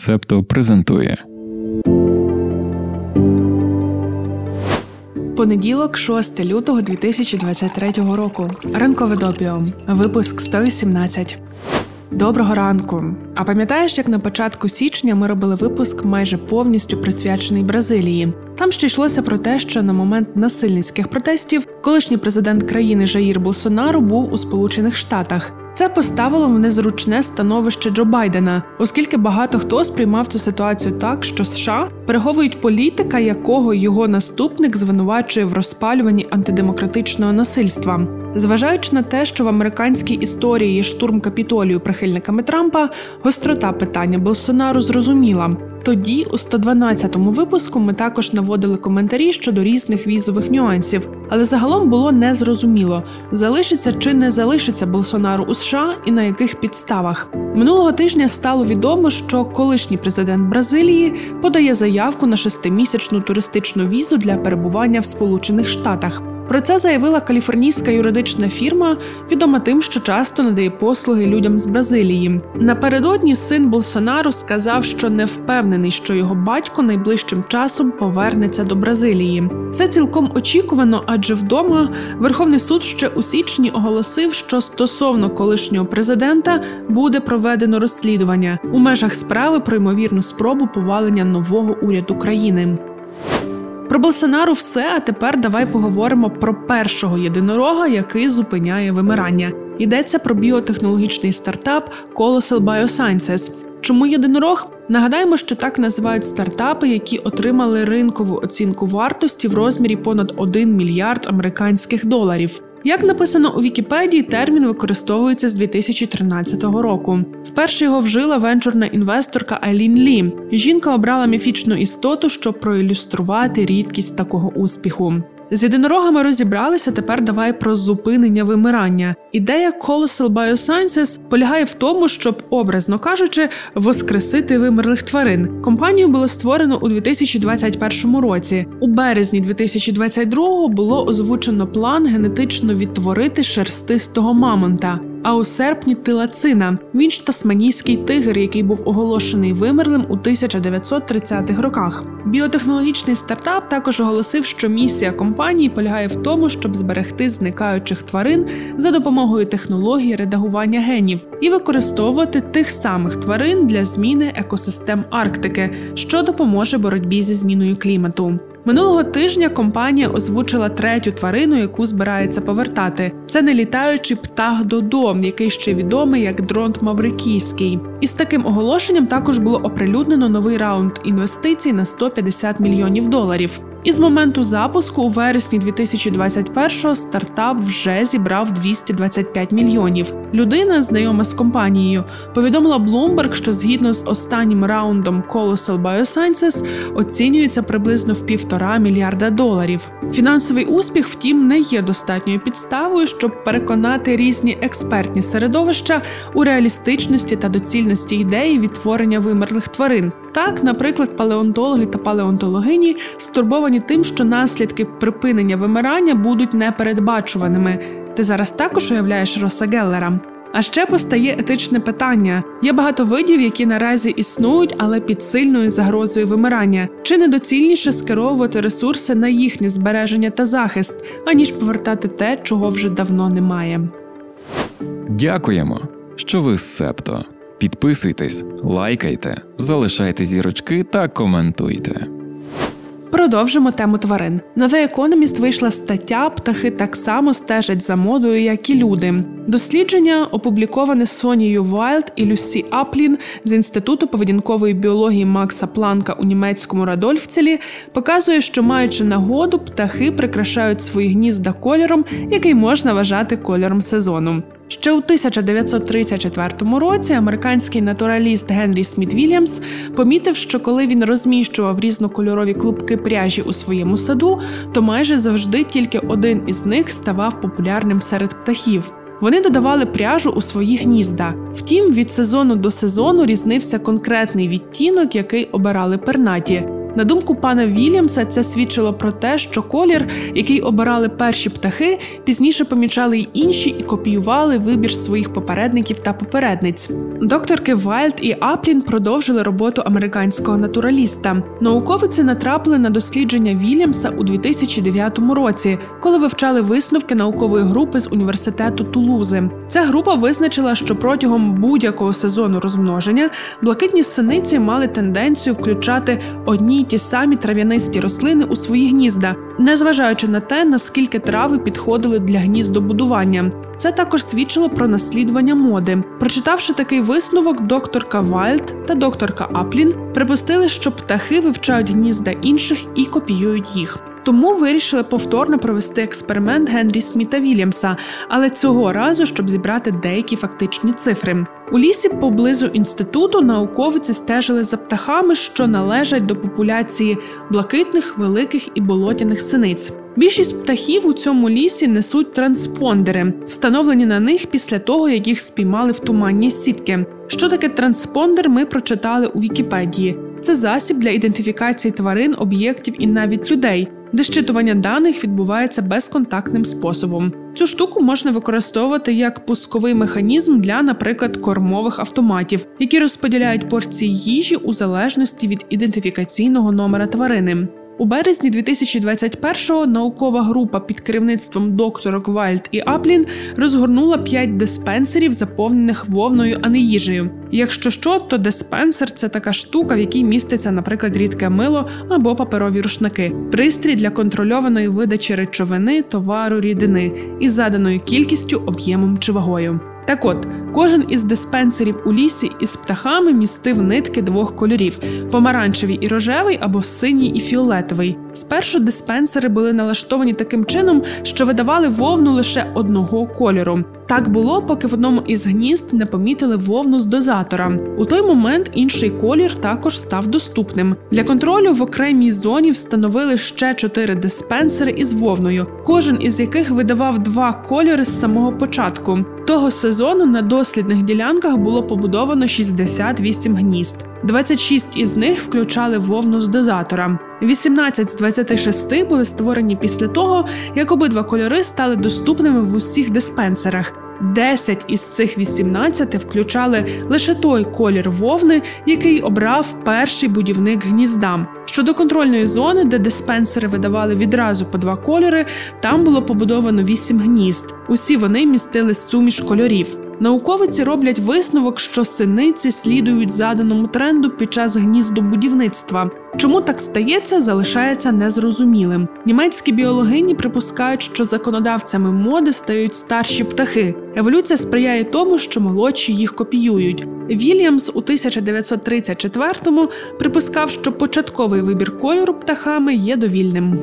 Септо презентує. Понеділок, 6 лютого 2023 року. Ранкове допіо. Випуск 118. Доброго ранку. А пам'ятаєш, як на початку січня ми робили випуск майже повністю присвячений Бразилії? Там ще йшлося про те, що на момент насильницьких протестів колишній президент країни Жаїр Болсонару був у Сполучених Штатах. Це поставило в незручне становище Джо Байдена, оскільки багато хто сприймав цю ситуацію так, що США переговують політика, якого його наступник звинувачує в розпалюванні антидемократичного насильства. Зважаючи на те, що в американській історії є штурм капітолію прихильниками Трампа, гострота питання Болсонару зрозуміла. Тоді, у 112-му випуску, ми також наводили коментарі щодо різних візових нюансів, але загалом було незрозуміло, залишиться чи не залишиться Болсонару у США і на яких підставах. Минулого тижня стало відомо, що колишній президент Бразилії подає заявку на шестимісячну туристичну візу для перебування в Сполучених Штатах. Про це заявила каліфорнійська юридична фірма, відома тим, що часто надає послуги людям з Бразилії. Напередодні син Болсонару сказав, що не впевнений, що його батько найближчим часом повернеться до Бразилії. Це цілком очікувано, адже вдома Верховний суд ще у січні оголосив, що стосовно колишнього президента буде проведено розслідування у межах справи про ймовірну спробу повалення нового уряду країни. Про Болсонару все. А тепер давай поговоримо про першого єдинорога, який зупиняє вимирання. Йдеться про біотехнологічний стартап Colossal Biosciences. Чому єдинорог? Нагадаємо, що так називають стартапи, які отримали ринкову оцінку вартості в розмірі понад 1 мільярд американських доларів. Як написано у Вікіпедії, термін використовується з 2013 року. Вперше його вжила венчурна інвесторка Айлін Лі. Жінка обрала міфічну істоту, щоб проілюструвати рідкість такого успіху. З єдинорогами розібралися. Тепер давай про зупинення вимирання. Ідея Colossal Biosciences полягає в тому, щоб, образно кажучи, воскресити вимерлих тварин. Компанію було створено у 2021 році. У березні 2022 було озвучено план генетично відтворити шерстистого мамонта. А у серпні тилацина він ж тасманійський тигр, який був оголошений вимерлим у 1930-х роках. Біотехнологічний стартап також оголосив, що місія компанії полягає в тому, щоб зберегти зникаючих тварин за допомогою технології редагування генів і використовувати тих самих тварин для зміни екосистем Арктики, що допоможе боротьбі зі зміною клімату. Минулого тижня компанія озвучила третю тварину, яку збирається повертати. Це не літаючий птах додом, який ще відомий як дронт Маврикійський. Із таким оголошенням також було оприлюднено новий раунд інвестицій на 150 мільйонів доларів. І з моменту запуску у вересні 2021-го стартап вже зібрав 225 мільйонів. Людина, знайома з компанією, повідомила Bloomberg, що згідно з останнім раундом Colossal Biosciences оцінюється приблизно в півтора мільярда доларів. Фінансовий успіх, втім, не є достатньою підставою, щоб переконати різні експертні середовища у реалістичності та доцільності ідеї відтворення вимерлих тварин. Так, наприклад, палеонтологи та палеонтологині стурбовані тим, що наслідки припинення вимирання будуть непередбачуваними. Ти зараз також уявляєш Роса Геллера? А ще постає етичне питання: є багато видів, які наразі існують, але під сильною загрозою вимирання. Чи недоцільніше скеровувати ресурси на їхнє збереження та захист, аніж повертати те, чого вже давно немає? Дякуємо, що ви з Септо. Підписуйтесь, лайкайте, залишайте зірочки та коментуйте. Продовжимо тему тварин. На The Economist вийшла стаття Птахи так само стежать за модою, як і люди. Дослідження опубліковане Сонією Вайлд і Люсі Аплін з інституту поведінкової біології Макса Планка у німецькому Радольфцелі, показує, що маючи нагоду, птахи прикрашають свої гнізда кольором, який можна вважати кольором сезону. Ще у 1934 році американський натураліст Генрі Сміт Вільямс помітив, що коли він розміщував різнокольорові клубки пряжі у своєму саду, то майже завжди тільки один із них ставав популярним серед птахів. Вони додавали пряжу у свої гнізда. Втім, від сезону до сезону різнився конкретний відтінок, який обирали пернаті. На думку пана Вільямса, це свідчило про те, що колір, який обирали перші птахи, пізніше помічали й інші і копіювали вибір своїх попередників та попередниць. Докторки Вайлд і Аплін продовжили роботу американського натураліста. Науковиці натрапили на дослідження Вільямса у 2009 році, коли вивчали висновки наукової групи з університету Тулузи. Ця група визначила, що протягом будь-якого сезону розмноження блакитні синиці мали тенденцію включати одні ті самі трав'янисті рослини у свої гнізда, незважаючи на те, наскільки трави підходили для гніздобудування. Це також свідчило про наслідування моди. Прочитавши такий висновок, докторка Вайлд та докторка Аплін припустили, що птахи вивчають гнізда інших і копіюють їх. Тому вирішили повторно провести експеримент Генрі Сміта Вільямса, але цього разу, щоб зібрати деякі фактичні цифри. У лісі поблизу інституту науковиці стежили за птахами, що належать до популяції блакитних, великих і болотяних синиць. Більшість птахів у цьому лісі несуть транспондери, встановлені на них після того, як їх спіймали в туманні сітки. Що таке транспондер? Ми прочитали у Вікіпедії. Це засіб для ідентифікації тварин, об'єктів і навіть людей, де щитування даних відбувається безконтактним способом. Цю штуку можна використовувати як пусковий механізм для, наприклад, кормових автоматів, які розподіляють порції їжі у залежності від ідентифікаційного номера тварини. У березні 2021-го наукова група під керівництвом докторок Вайлд і Аплін розгорнула п'ять диспенсерів, заповнених вовною, а не їжею. Якщо що, то диспенсер це така штука, в якій міститься, наприклад, рідке мило або паперові рушники, пристрій для контрольованої видачі речовини, товару, рідини із заданою кількістю, об'ємом чи вагою. Так от, кожен із диспенсерів у лісі із птахами містив нитки двох кольорів: помаранчевий і рожевий або синій і фіолетовий. Спершу диспенсери були налаштовані таким чином, що видавали вовну лише одного кольору. Так було, поки в одному із гнізд не помітили вовну з дозатора. У той момент інший колір також став доступним. Для контролю в окремій зоні встановили ще чотири диспенсери із вовною, кожен із яких видавав два кольори з самого початку. Того сезону на дослідних ділянках було побудовано 68 гнізд. 26 із них включали вовну з дозатора. 18 з 26 були створені після того, як обидва кольори стали доступними в усіх диспенсерах. 10 із цих 18 включали лише той колір вовни, який обрав перший будівник гнізда. Щодо контрольної зони, де диспенсери видавали відразу по два кольори, там було побудовано 8 гнізд. Усі вони містили суміш кольорів. Науковиці роблять висновок, що синиці слідують заданому тренду під час гніздобудівництва. Чому так стається, залишається незрозумілим. Німецькі біологині припускають, що законодавцями моди стають старші птахи. Еволюція сприяє тому, що молодші їх копіюють. Вільямс у 1934-му припускав, що початковий вибір кольору птахами є довільним.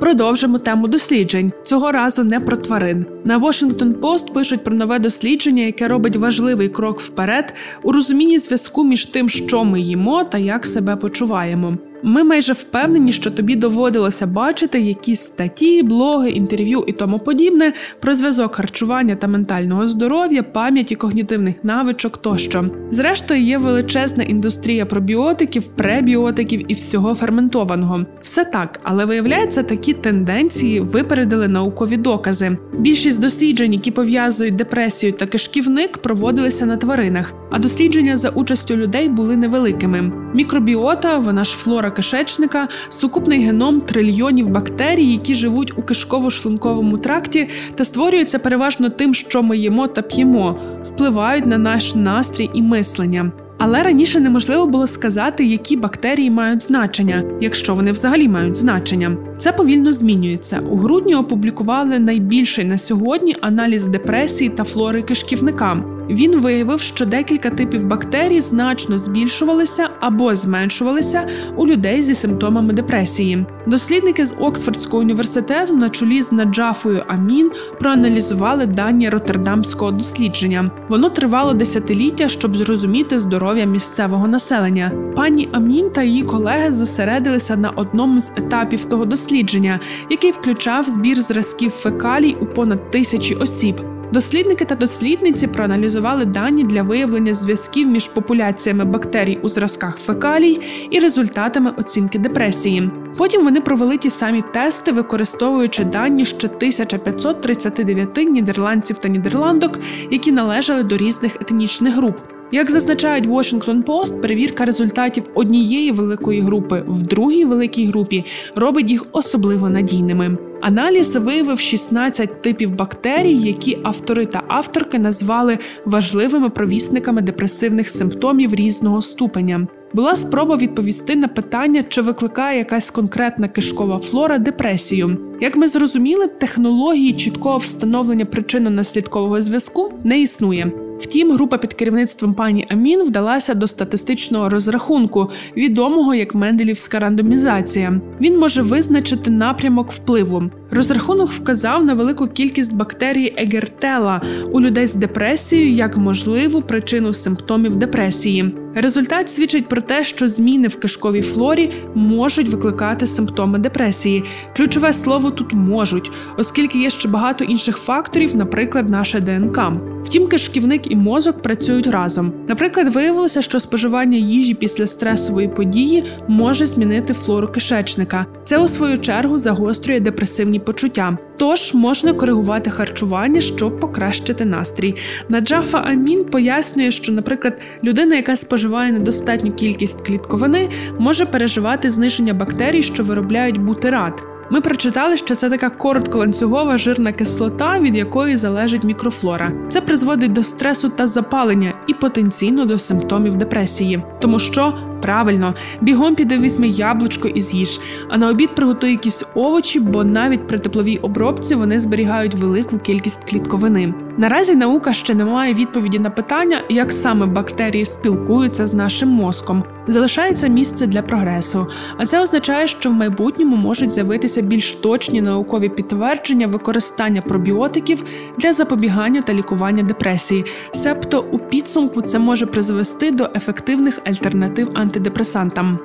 Продовжимо тему досліджень цього разу не про тварин. На Washington Post пишуть про нове дослідження, яке робить важливий крок вперед у розумінні зв'язку між тим, що ми їмо та як себе почуваємо. Ми майже впевнені, що тобі доводилося бачити якісь статті, блоги, інтерв'ю і тому подібне про зв'язок харчування та ментального здоров'я, пам'яті, когнітивних навичок тощо. Зрештою, є величезна індустрія пробіотиків, пребіотиків і всього ферментованого. Все так, але виявляється, такі тенденції випередили наукові докази. Більшість досліджень, які пов'язують депресію та кишківник, проводилися на тваринах, а дослідження за участю людей були невеликими. Мікробіота, вона ж флора кишечника, сукупний геном трильйонів бактерій, які живуть у кишково-шлунковому тракті та створюються переважно тим, що ми їмо та п'ємо, впливають на наш настрій і мислення. Але раніше неможливо було сказати, які бактерії мають значення, якщо вони взагалі мають значення. Це повільно змінюється. У грудні опублікували найбільший на сьогодні аналіз депресії та флори кишківника. Він виявив, що декілька типів бактерій значно збільшувалися або зменшувалися у людей зі симптомами депресії. Дослідники з Оксфордського університету на чолі з Наджафою Амін проаналізували дані роттердамського дослідження. Воно тривало десятиліття, щоб зрозуміти здоров'я місцевого населення. Пані Амін та її колеги зосередилися на одному з етапів того дослідження, який включав збір зразків фекалій у понад тисячі осіб. Дослідники та дослідниці проаналізували дані для виявлення зв'язків між популяціями бактерій у зразках фекалій і результатами оцінки депресії. Потім вони провели ті самі тести, використовуючи дані ще 1539 нідерландців та нідерландок, які належали до різних етнічних груп. Як зазначають Washington Post, перевірка результатів однієї великої групи в другій великій групі робить їх особливо надійними. Аналіз виявив 16 типів бактерій, які автори та авторки назвали важливими провісниками депресивних симптомів різного ступеня. Була спроба відповісти на питання, чи викликає якась конкретна кишкова флора депресію. Як ми зрозуміли, технології чіткого встановлення причинно-наслідкового зв'язку не існує. Втім, група під керівництвом пані Амін вдалася до статистичного розрахунку, відомого як Менделівська рандомізація. Він може визначити напрямок впливу. Розрахунок вказав на велику кількість бактерій Егертела у людей з депресією як можливу причину симптомів депресії. Результат свідчить про те, що зміни в кишковій флорі можуть викликати симптоми депресії. Ключове слово тут можуть, оскільки є ще багато інших факторів, наприклад, наше ДНК. Втім, кишківник і мозок працюють разом. Наприклад, виявилося, що споживання їжі після стресової події може змінити флору кишечника. Це у свою чергу загострює депресивні почуття. Тож можна коригувати харчування, щоб покращити настрій. Наджафа Амін пояснює, що, наприклад, людина, яка споживає недостатню кількість клітковини, може переживати зниження бактерій, що виробляють бутират. Ми прочитали, що це така коротколанцюгова жирна кислота, від якої залежить мікрофлора. Це призводить до стресу та запалення і потенційно до симптомів депресії, тому що правильно бігом піде візьми яблучко і з'їж, а на обід приготуй якісь овочі, бо навіть при тепловій обробці вони зберігають велику кількість клітковини. Наразі наука ще не має відповіді на питання, як саме бактерії спілкуються з нашим мозком. Залишається місце для прогресу, а це означає, що в майбутньому можуть з'явитися більш точні наукові підтвердження використання пробіотиків для запобігання та лікування депресії. Себто у підсумку це може призвести до ефективних альтернатив антидепресантам.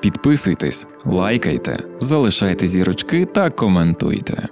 Підписуйтесь, лайкайте, залишайте зірочки та коментуйте.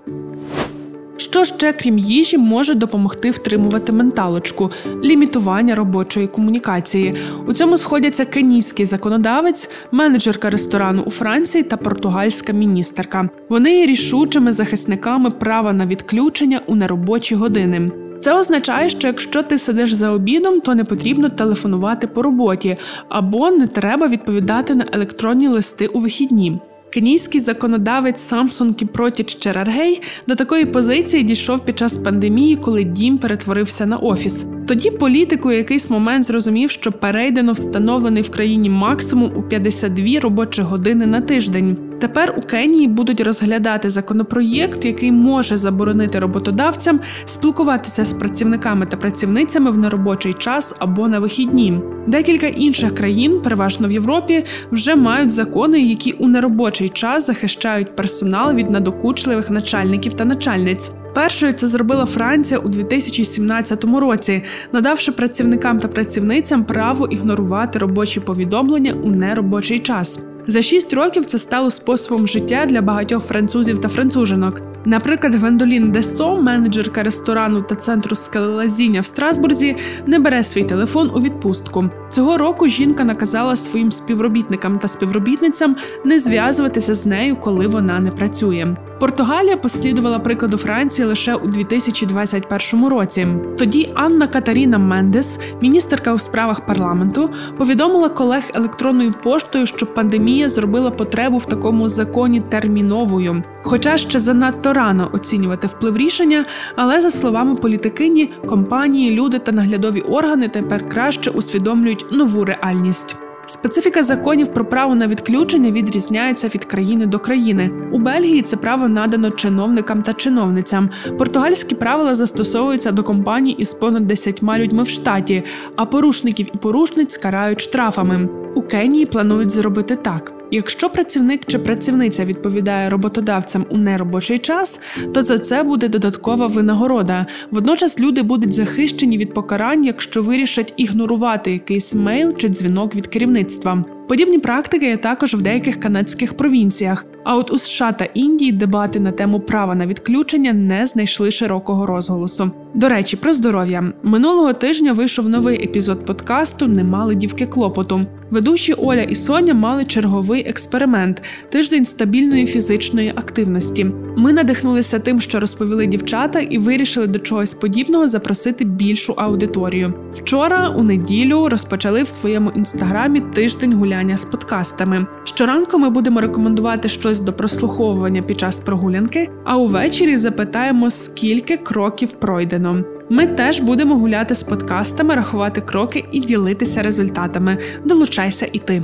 Що ще, крім їжі, може допомогти втримувати менталочку, лімітування робочої комунікації. У цьому сходяться кенійський законодавець, менеджерка ресторану у Франції та португальська міністерка. Вони є рішучими захисниками права на відключення у неробочі години. Це означає, що якщо ти сидиш за обідом, то не потрібно телефонувати по роботі або не треба відповідати на електронні листи у вихідні. Кенійський законодавець Самсон Кіпротіч Чераргей до такої позиції дійшов під час пандемії, коли дім перетворився на офіс. Тоді політик у якийсь момент зрозумів, що перейдено встановлений в країні максимум у 52 робочі години на тиждень. Тепер у Кенії будуть розглядати законопроєкт, який може заборонити роботодавцям спілкуватися з працівниками та працівницями в неробочий час або на вихідні. Декілька інших країн, переважно в Європі, вже мають закони, які у неробочий час захищають персонал від надокучливих начальників та начальниць. Першою це зробила Франція у 2017 році, надавши працівникам та працівницям право ігнорувати робочі повідомлення у неробочий час. За шість років це стало способом життя для багатьох французів та францужинок. Наприклад, Гвендолін Десо, менеджерка ресторану та центру скелелазіння в Страсбурзі, не бере свій телефон у відпустку. Цього року жінка наказала своїм співробітникам та співробітницям не зв'язуватися з нею, коли вона не працює. Португалія послідувала прикладу Франції лише у 2021 році. Тоді Анна Катаріна Мендес, міністерка у справах парламенту, повідомила колег електронною поштою, що пандемія зробила потребу в такому законі терміновою. Хоча ще занадто рано оцінювати вплив рішення, але за словами політикині, компанії, люди та наглядові органи тепер краще усвідомлюють нову реальність. Специфіка законів про право на відключення відрізняється від країни до країни. У Бельгії це право надано чиновникам та чиновницям. Португальські правила застосовуються до компаній із понад 10 людьми в штаті, а порушників і порушниць карають штрафами. У Кенії планують зробити так. Якщо працівник чи працівниця відповідає роботодавцям у неробочий час, то за це буде додаткова винагорода. Водночас люди будуть захищені від покарань, якщо вирішать ігнорувати якийсь мейл чи дзвінок від керівництва. Подібні практики є також в деяких канадських провінціях. А от у США та Індії дебати на тему права на відключення не знайшли широкого розголосу. До речі, про здоров'я минулого тижня вийшов новий епізод подкасту Не мали дівки клопоту. Ведучі Оля і Соня мали черговий експеримент тиждень стабільної фізичної активності. Ми надихнулися тим, що розповіли дівчата, і вирішили до чогось подібного запросити більшу аудиторію. Вчора, у неділю, розпочали в своєму інстаграмі тиждень гуляння з подкастами. Щоранку ми будемо рекомендувати щось до прослуховування під час прогулянки, а увечері запитаємо, скільки кроків пройдено. Ми теж будемо гуляти з подкастами, рахувати кроки і ділитися результатами. Долучайся і ти.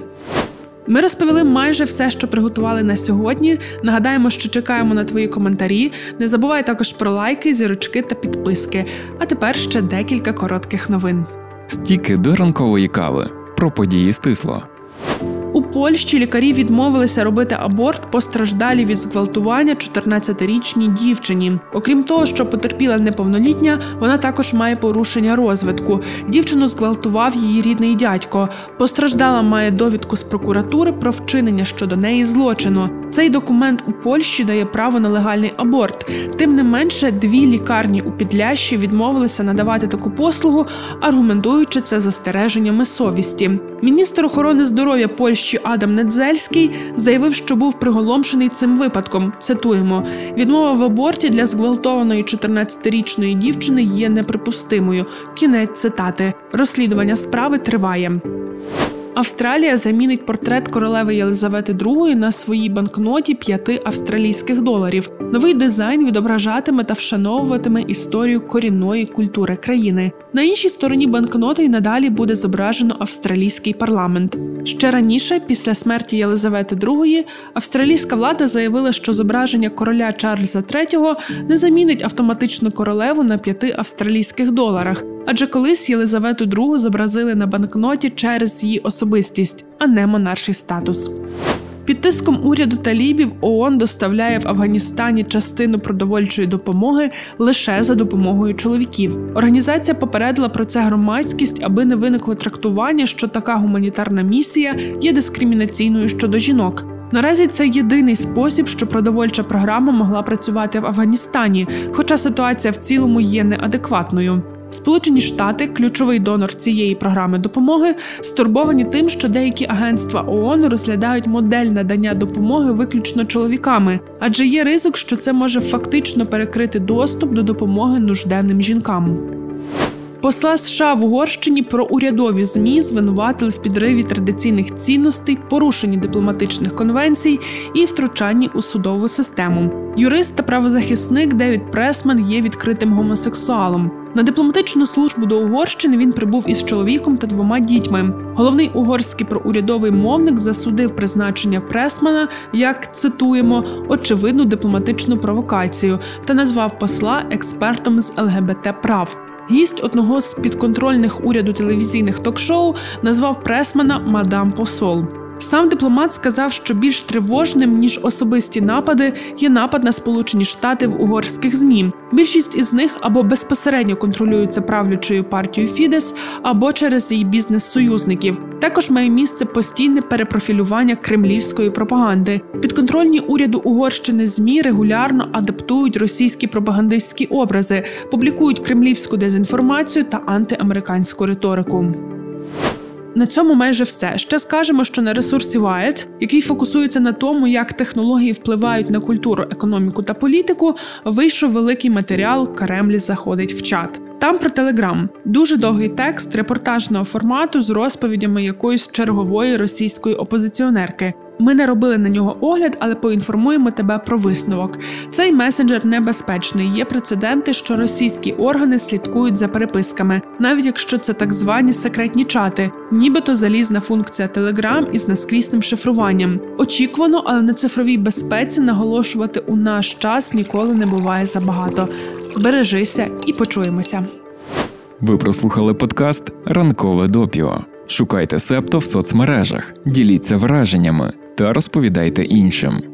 Ми розповіли майже все, що приготували на сьогодні. Нагадаємо, що чекаємо на твої коментарі. Не забувай також про лайки, зірочки та підписки. А тепер ще декілька коротких новин. Стіки до ранкової кави про події стисло. 了。Польщі лікарі відмовилися робити аборт постраждалі від зґвалтування 14-річній дівчині. Окрім того, що потерпіла неповнолітня, вона також має порушення розвитку. Дівчину зґвалтував її рідний дядько. Постраждала має довідку з прокуратури про вчинення щодо неї злочину. Цей документ у Польщі дає право на легальний аборт. Тим не менше, дві лікарні у Підлящі відмовилися надавати таку послугу, аргументуючи це застереженнями совісті. Міністр охорони здоров'я Польщі Адам Недзельський заявив, що був приголомшений цим випадком. Цитуємо: відмова в аборті для зґвалтованої 14-річної дівчини є неприпустимою. Кінець цитати. Розслідування справи триває. Австралія замінить портрет королеви Єлизавети II на своїй банкноті 5 австралійських доларів. Новий дизайн відображатиме та вшановуватиме історію корінної культури країни. На іншій стороні банкноти й надалі буде зображено австралійський парламент. Ще раніше, після смерті Єлизавети II, австралійська влада заявила, що зображення короля Чарльза III не замінить автоматично королеву на 5 австралійських доларах, адже колись Єлизавету II зобразили на банкноті через її особистість, а не монарший статус. Під тиском уряду талібів ООН доставляє в Афганістані частину продовольчої допомоги лише за допомогою чоловіків. Організація попередила про це громадськість, аби не виникло трактування, що така гуманітарна місія є дискримінаційною щодо жінок. Наразі це єдиний спосіб, що продовольча програма могла працювати в Афганістані, хоча ситуація в цілому є неадекватною. Сполучені Штати, ключовий донор цієї програми допомоги, стурбовані тим, що деякі агентства ООН розглядають модель надання допомоги виключно чоловіками, адже є ризик, що це може фактично перекрити доступ до допомоги нужденним жінкам. Посла США в Угорщині про урядові змі звинуватили в підриві традиційних цінностей, порушенні дипломатичних конвенцій і втручанні у судову систему. Юрист та правозахисник Девід Пресман є відкритим гомосексуалом. На дипломатичну службу до Угорщини він прибув із чоловіком та двома дітьми. Головний угорський проурядовий мовник засудив призначення Пресмана як цитуємо очевидну дипломатичну провокацію та назвав посла експертом з ЛГБТ прав. Гість одного з підконтрольних уряду телевізійних ток-шоу назвав Пресмана Мадам Посол. Сам дипломат сказав, що більш тривожним ніж особисті напади є напад на Сполучені Штати в угорських змі. Більшість із них або безпосередньо контролюються правлячою партією Фідес, або через її бізнес-союзників. Також має місце постійне перепрофілювання кремлівської пропаганди. Підконтрольні уряду Угорщини змі регулярно адаптують російські пропагандистські образи, публікують кремлівську дезінформацію та антиамериканську риторику. На цьому майже все. Ще скажемо, що на ресурсі Wired, який фокусується на тому, як технології впливають на культуру, економіку та політику, вийшов великий матеріал Кремлі заходить в чат. Там про телеграм дуже довгий текст репортажного формату з розповідями якоїсь чергової російської опозиціонерки. Ми не робили на нього огляд, але поінформуємо тебе про висновок. Цей месенджер небезпечний. Є прецеденти, що російські органи слідкують за переписками, навіть якщо це так звані секретні чати, нібито залізна функція Telegram із наскрісним шифруванням. Очікувано, але на цифровій безпеці наголошувати у наш час ніколи не буває забагато. Бережися і почуємося. Ви прослухали подкаст Ранкове допіо. Шукайте септо в соцмережах, діліться враженнями та розповідайте іншим.